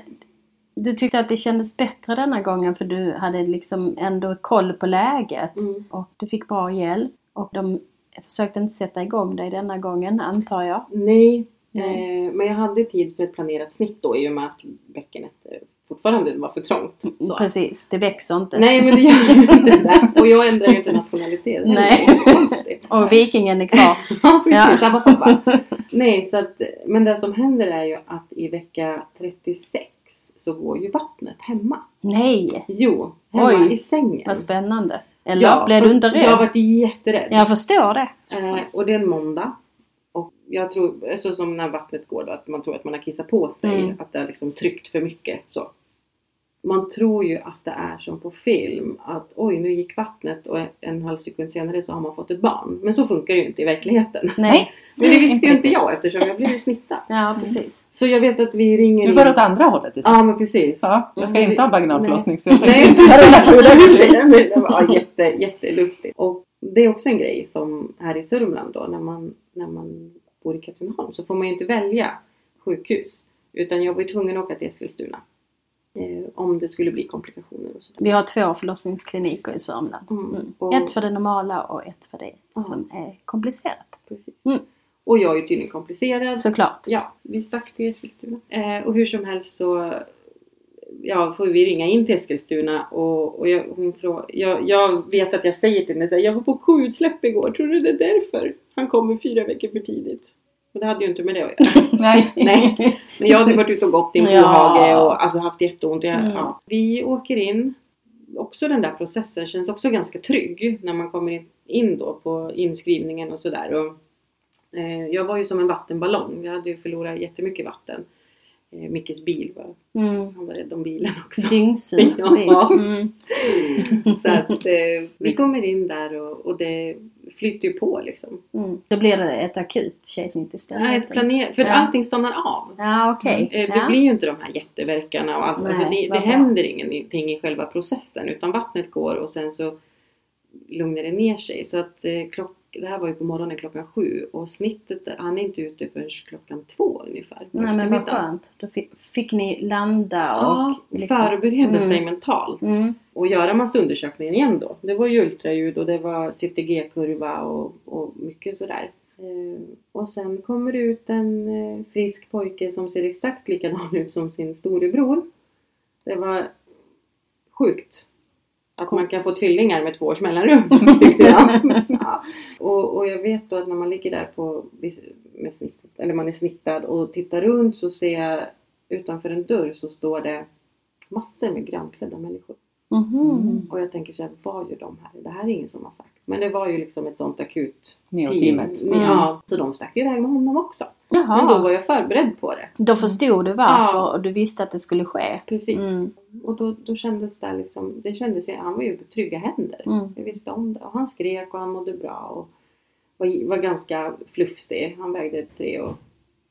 du tyckte att det kändes bättre denna gången för du hade liksom ändå koll på läget Mm. och du fick bra hjälp och de försökte inte sätta igång dig denna gången antar jag. Nej. Eh, men jag hade tid för ett planerat snitt då i och med att bäckenet fortfarande var för trångt. Så. Precis, det växer inte. Nej men det gör inte det. Och jag ändrar ju inte nationalitet. Nej. Och vikingen är kvar. Ja precis, Ja. Nej så att, men det som händer är ju att i vecka 36 så går ju vattnet hemma. Nej, Jo, hemma Oj, i sängen. vad spännande. Eller blev du inte rädd? Jag har varit jätterädd. Jag förstår det. Eh, och det är en måndag. Och jag tror, så som när vattnet går då, att man tror att man har kissat på sig. Mm. Att det har liksom tryckt för mycket. Så. Man tror ju att det är som på film. Att oj, nu gick vattnet och en halv sekund senare så har man fått ett barn. Men så funkar det ju inte i verkligheten. Nej. Men det visste ju inte jag eftersom jag blev ju snittad. Ja, precis. Så jag vet att vi ringer Nu var det åt andra hållet. Ja. Ja men precis. Ja, jag ska Mm. inte ha vaginalförlossning så jag Nej, inte. Det var jätte, jättelustigt. Och det är också en grej som här i Sörmland då när man, när man bor i Katrineholm så får man ju inte välja sjukhus. Utan jag var ju tvungen att åka till Eskilstuna. Eh, om det skulle bli komplikationer och sådär. Vi har två förlossningskliniker i Sörmland. Mm. Mm. Och- Ett för det normala och ett för det Ja. som är komplicerat. Precis. Mm. Och jag är ju tydligen komplicerad. Såklart. Ja, vi stack till Eskilstuna. Eh, och hur som helst så ja, får vi ringa in till Eskilstuna och, och jag, hon frå, jag, jag vet att jag säger till henne så här, jag var på koutsläpp igår, tror du det är därför? Han kommer fyra veckor för tidigt. Men det hade ju inte med det att göra. Nej. Nej. Men jag hade varit ute och gått i en Ja. kohage och alltså haft jätteont. Jag, Mm. ja. Vi åker in. Också den där processen känns också ganska trygg när man kommer in, då på inskrivningen och sådär. Eh, jag var ju som en vattenballong. Jag hade ju förlorat jättemycket vatten. Eh, Mickes bil var, Mm. han var rädd om bilen också. Dyngsur. Ja. Mm. Så att eh, vi kommer in där och, och det flyter ju på liksom. Mm. Då blir det ett akut kejsnitt istället. Nej, planer- för Ja. allting stannar av. Ja, okej. Eh, Det Ja. blir ju inte de här jätteverkarna och allt. Nej, alltså det det händer ingenting i själva processen utan vattnet går och sen så lugnar det ner sig. Så att eh, klock, det här var ju på morgonen klockan sju och snittet, han är inte ute förrän klockan två ungefär. Nej men vad skönt. Då fick, fick ni landa och... Ja, liksom- förbereda sig Mm. mentalt. Mm. Och göra massa undersökningar igen då. Det var ju ultraljud och det var CTG-kurva och, och mycket sådär. Eh, och sen kommer det ut en eh, frisk pojke som ser exakt likadan ut som sin storebror. Det var sjukt. Att man kan få tvillingar med två års mellanrum, jag. ja. och, och jag vet då att när man ligger där på, med snittet, eller man är snittad och tittar runt så ser jag utanför en dörr så står det massor med grönklädda människor. Mhm. Och jag tänker så här, vad gör de här? Det här är ingen som har sagt. Men det var ju liksom ett sånt akut team. Mm. Ja, så de stack ju iväg med honom också. Jaha. Men då var jag förberedd på det. Då förstod du varför Ja. och du visste att det skulle ske. Precis. Mm. Och då, då kändes det liksom, det kändes ju, han var ju på trygga händer. Mm. Jag visste om det. Och han skrek och han mådde bra och var, var ganska flufsig. Han vägde 3 och,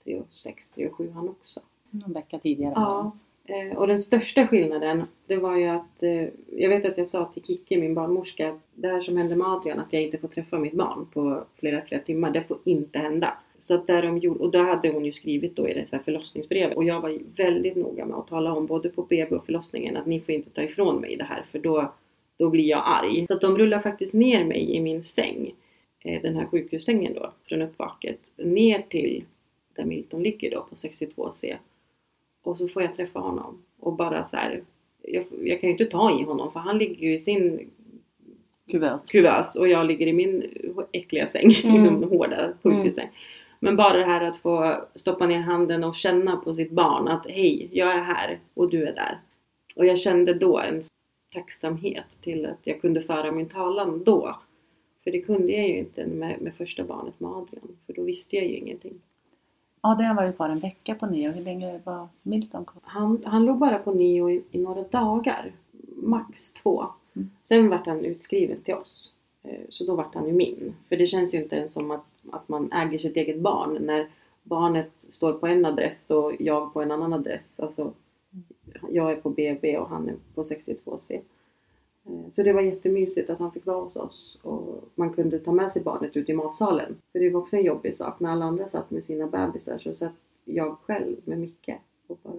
3 och 6, 3 och 7 han också. Någon vecka tidigare. Ja. Eh, och den största skillnaden det var ju att eh, jag vet att jag sa till Kikki, min barnmorska, att det här som hände med Adrian, att jag inte får träffa mitt barn på flera, flera timmar, det får inte hända. Så att där de gjorde, och då hade hon ju skrivit då i det här förlossningsbrevet och jag var väldigt noga med att tala om både på BB och förlossningen att ni får inte ta ifrån mig det här för då, då blir jag arg. Så att de rullar faktiskt ner mig i min säng, eh, den här sjukhussängen då, från uppvaket, ner till där Milton ligger då på 62C. Och så får jag träffa honom och bara så här, jag, jag kan ju inte ta i honom för han ligger ju i sin Kuvös. kuvös och jag ligger i min äckliga säng, Mm. liksom hårda sjukhussäng. Men bara det här att få stoppa ner handen och känna på sitt barn att hej, jag är här och du är där. Och jag kände då en tacksamhet till att jag kunde föra min talan då. För det kunde jag ju inte med, med första barnet med Adrian, för då visste jag ju ingenting. Adrian var ju kvar en vecka på nio. Hur länge var Milton kvar? Han, han låg bara på nio i, i några dagar. Max två. Mm. Sen vart han utskriven till oss. Eh, så då vart han ju min. För det känns ju inte ens som att, att man äger sitt eget barn när barnet står på en adress och jag på en annan adress. Alltså, jag är på BB och han är på 62C. Eh, så det var jättemysigt att han fick vara hos oss och man kunde ta med sig barnet ut i matsalen. För det var också en jobbig sak. När alla andra satt med sina bebisar så satt jag själv med Micke.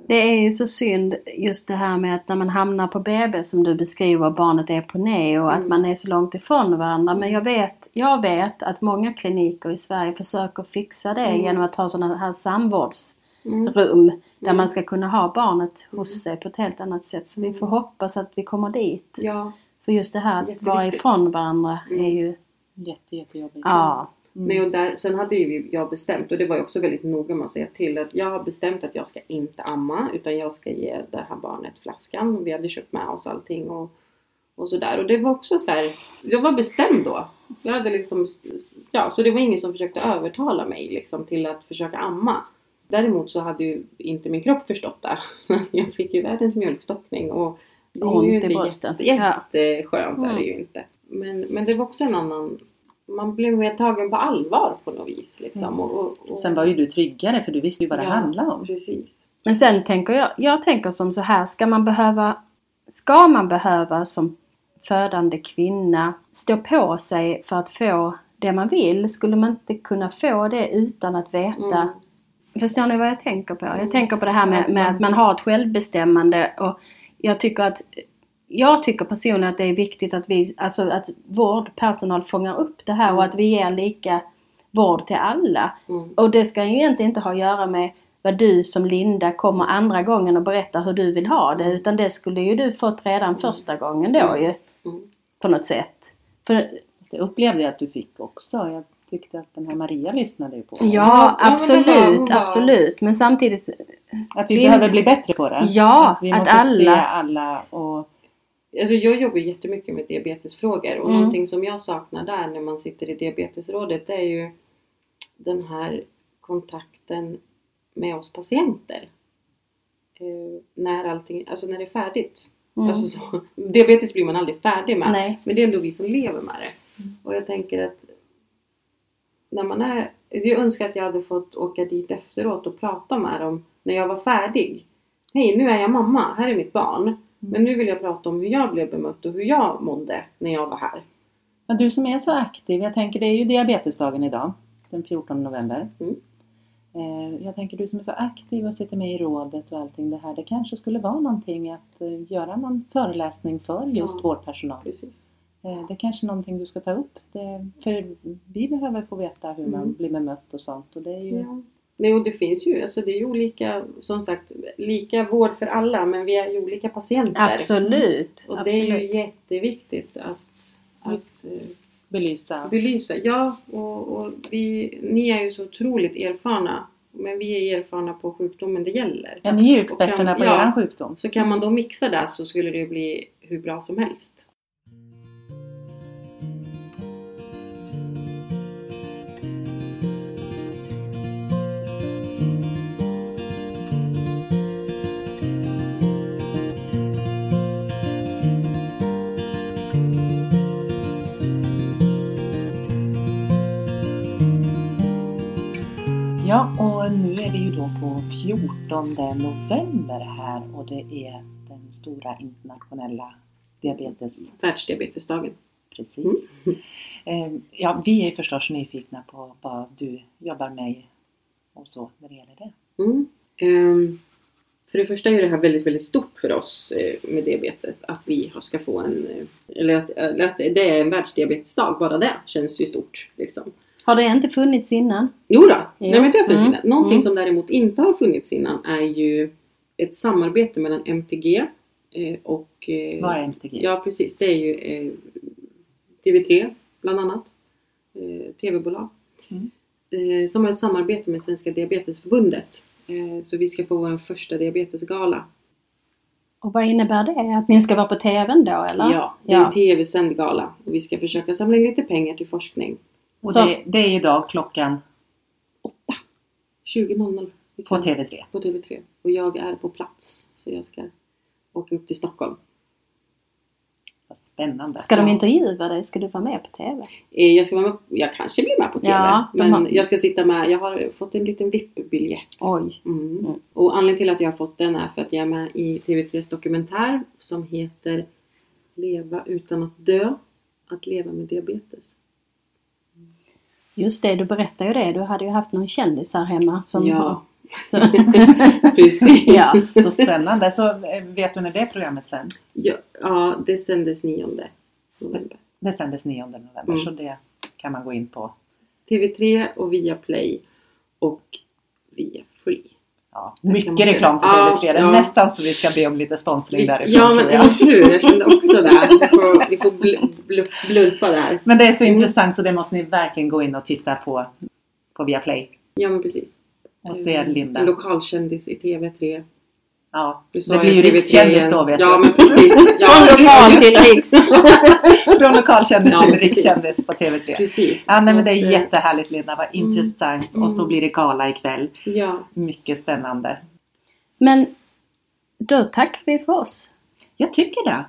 Det är ju så synd just det här med att när man hamnar på BB som du beskriver, barnet är på neo och att Mm. man är så långt ifrån varandra. Men jag vet, jag vet att många kliniker i Sverige försöker fixa det Mm. genom att ha sådana här samvårdsrum Mm. där Mm. man ska kunna ha barnet hos Mm. sig på ett helt annat sätt. Så vi Mm. får hoppas att vi kommer dit. Ja, För just det här att vara ifrån varandra Mm. är ju, Jätte, jättejobbigt. ja. Mm. Nej, och där, sen hade ju jag bestämt och det var jag också väldigt noga med att säga till att jag har bestämt att jag ska inte amma utan jag ska ge det här barnet flaskan. Vi hade köpt med oss allting och, och sådär. Och det var också så här, jag var bestämd då. Jag hade liksom, ja, så det var ingen som försökte övertala mig liksom till att försöka amma. Däremot så hade ju inte min kropp förstått det. Jag fick ju världens mjölkstockning och det är Ont ju inte brösten. jätte, jätteskönt är Mm. det ju inte. Men, men det var också en annan man blev mer tagen på allvar på något vis. Liksom. Mm. Och, och, Sen var ju du tryggare för du visste ju vad det Ja. handlade om. Precis. Men sen tänker jag, jag tänker som så här, ska man behöva, ska man behöva som födande kvinna stå på sig för att få det man vill? Skulle man inte kunna få det utan att veta? Mm. Förstår ni vad jag tänker på? Jag Mm. tänker på det här med, med att man har ett självbestämmande och jag tycker att jag tycker personligen att det är viktigt att vi, alltså att vårdpersonal fångar upp det här och Mm. att vi ger lika vård till alla. Mm. Och det ska ju egentligen inte ha att göra med vad du som Linda kommer andra gången och berättar hur du vill ha det. Mm. Utan det skulle ju du fått redan första gången då Mm. ju. Mm. På något sätt. För, Det upplevde jag att du fick också. Jag tyckte att den här Maria lyssnade ju på ja, ja, men absolut, hon var- absolut. Men samtidigt, Att vi Vi- behöver bli bättre på det. Ja, att vi att måste se alla- alla och Alltså jag jobbar jättemycket med diabetesfrågor och Mm. någonting som jag saknar där när man sitter i diabetesrådet det är ju den här kontakten med oss patienter. Eh, när allting, alltså när det är färdigt. mm, Alltså så, diabetes blir man aldrig färdig med. nej. Men det är ändå vi som lever med det. Och jag tänker att när man är, alltså jag önskar att jag hade fått åka dit efteråt och prata med dem när jag var färdig. Hej, nu är jag mamma, här är mitt barn. Men nu vill jag prata om hur jag blev bemött och hur jag mådde när jag var här. Ja, du som är så aktiv, jag tänker det är ju diabetesdagen idag, den 14 november. Mm. Eh, Jag tänker du som är så aktiv och sitter med i rådet och allting det här, det kanske skulle vara någonting att eh, göra någon föreläsning för just Ja. vårdpersonal. Precis. Eh, Det är kanske någonting du ska ta upp. Det, för vi behöver få veta hur man Mm. blir bemött och sånt. Och det är ju, Ja. Nej, och det finns ju, alltså det är ju olika, som sagt, lika vård för alla men vi är ju olika patienter. Absolut. Och det är ju absolut. jätteviktigt att, att eh, belysa. belysa. Ja, och, och vi, ni är ju så otroligt erfarna. Men vi är erfarna på sjukdomen det gäller. Ja, ni är ju experterna kan- på ja, eran sjukdom. Så kan man då mixa det så skulle det ju bli hur bra som helst. Ja, och nu är vi ju då på 14 november här och det är den stora internationella diabetes... Världsdiabetesdagen. Precis. Mm. Ja, vi är förstås nyfikna på vad du jobbar med och så när det gäller det. Mm. Ehm, för det första är det här väldigt, väldigt stort för oss eh, med diabetes. Att vi ska få en... eh, Eller att, eller att det är en världsdiabetesdag. Bara det känns ju stort. Liksom. Har det inte funnits innan? Jo då, Ja. nej men det har funnits Mm. innan. Någonting Mm. som däremot inte har funnits innan är ju ett samarbete mellan MTG eh, och... eh, Vad är MTG? Ja precis, det är ju eh, TV3 bland annat. TV-bolag. Mm. Som har ett samarbete med Svenska Diabetesförbundet. Så vi ska få vår första diabetesgala. Och vad innebär det? Att ni ska vara på TVn då eller? Ja, det är Ja. en TV-sänd gala. Och vi ska försöka samla in lite pengar till forskning. Och Så- det, det är idag klockan 20.00. Vi på kan- TV3. på TV3. Och jag är på plats. Så jag ska åka upp till Stockholm. Vad spännande. Ska de intervjua dig? Ska du vara med på TV? Eh, Jag, ska vara med, jag kanske blir med på TV. Ja, men har- jag ska sitta med. Jag har fått en liten VIP-biljett. Oj. Mm. Mm. Och anledningen till att jag har fått den är för att jag är med i TV3s dokumentär som heter Leva utan att dö. Att leva med diabetes. Just det, du berättade ju det. Du hade ju haft någon kändis här hemma som Ja. Så, Precis. ja. Så spännande. Så eh, vet du när det programmet sänds? ja. Ja, det sändes 9 november. Det sändes 9 november Mm. så det kan man gå in på. TV3 och Viaplay och via Free. Ja, mycket reklam till Ja, TV3. Det är ja. nästan så vi ska be om lite sponsring därifrån Ja men eller hur, jag kände också det. Vi får, vi får bl- bl- blurpa där. Men det är så Mm. intressant så det måste ni verkligen gå in och titta på på Viaplay. Ja men precis. Och se Linda. Lokalkändis i TV3. Ja, Du sa det blir ju TV3 rikskändis då vet Ja men precis. Ja, Från lokal till det. riks. Från lokalkändis Ja, till rikskändis på TV3. Precis. Ja, nej, men det är eh, jättehärligt Linda, vad Mm. intressant. Och så Mm. blir det gala ikväll. Ja. Mycket spännande. Men då tackar vi för oss. Jag tycker det.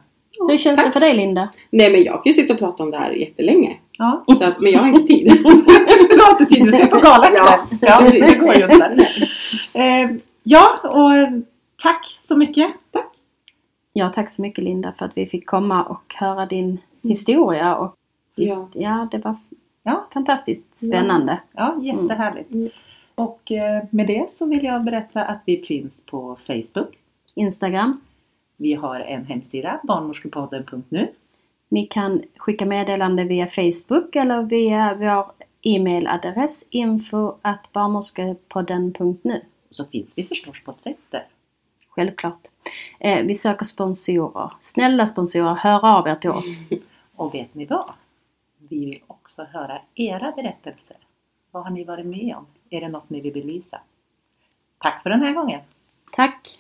Hur känns det tack. för dig Linda? Nej men jag kan ju sitta och prata om det här jättelänge. Ja. Så att, men jag har inte tid. Du har inte tid, du ska på gala Ja, ikväll. Ja, precis. det går ju inte. Eh, ja, och tack så mycket. Tack. Ja, tack så mycket Linda för att vi fick komma och höra din historia. Och, Ja. ja, det var Ja. fantastiskt spännande. Ja, jättehärligt. Mm. Och eh, med det så vill jag berätta att vi finns på Facebook. Instagram. Vi har en hemsida, barnmorskepodden.nu. Ni kan skicka meddelande via Facebook eller via vår e-mailadress info barnmorskepodden.nu. Så finns vi förstås på Twitter. Självklart. Eh, vi söker sponsorer. Snälla sponsorer, hör av er till oss. Och vet ni vad? Vi vill också höra era berättelser. Vad har ni varit med om? Är det något ni vill belysa? Tack för den här gången! Tack!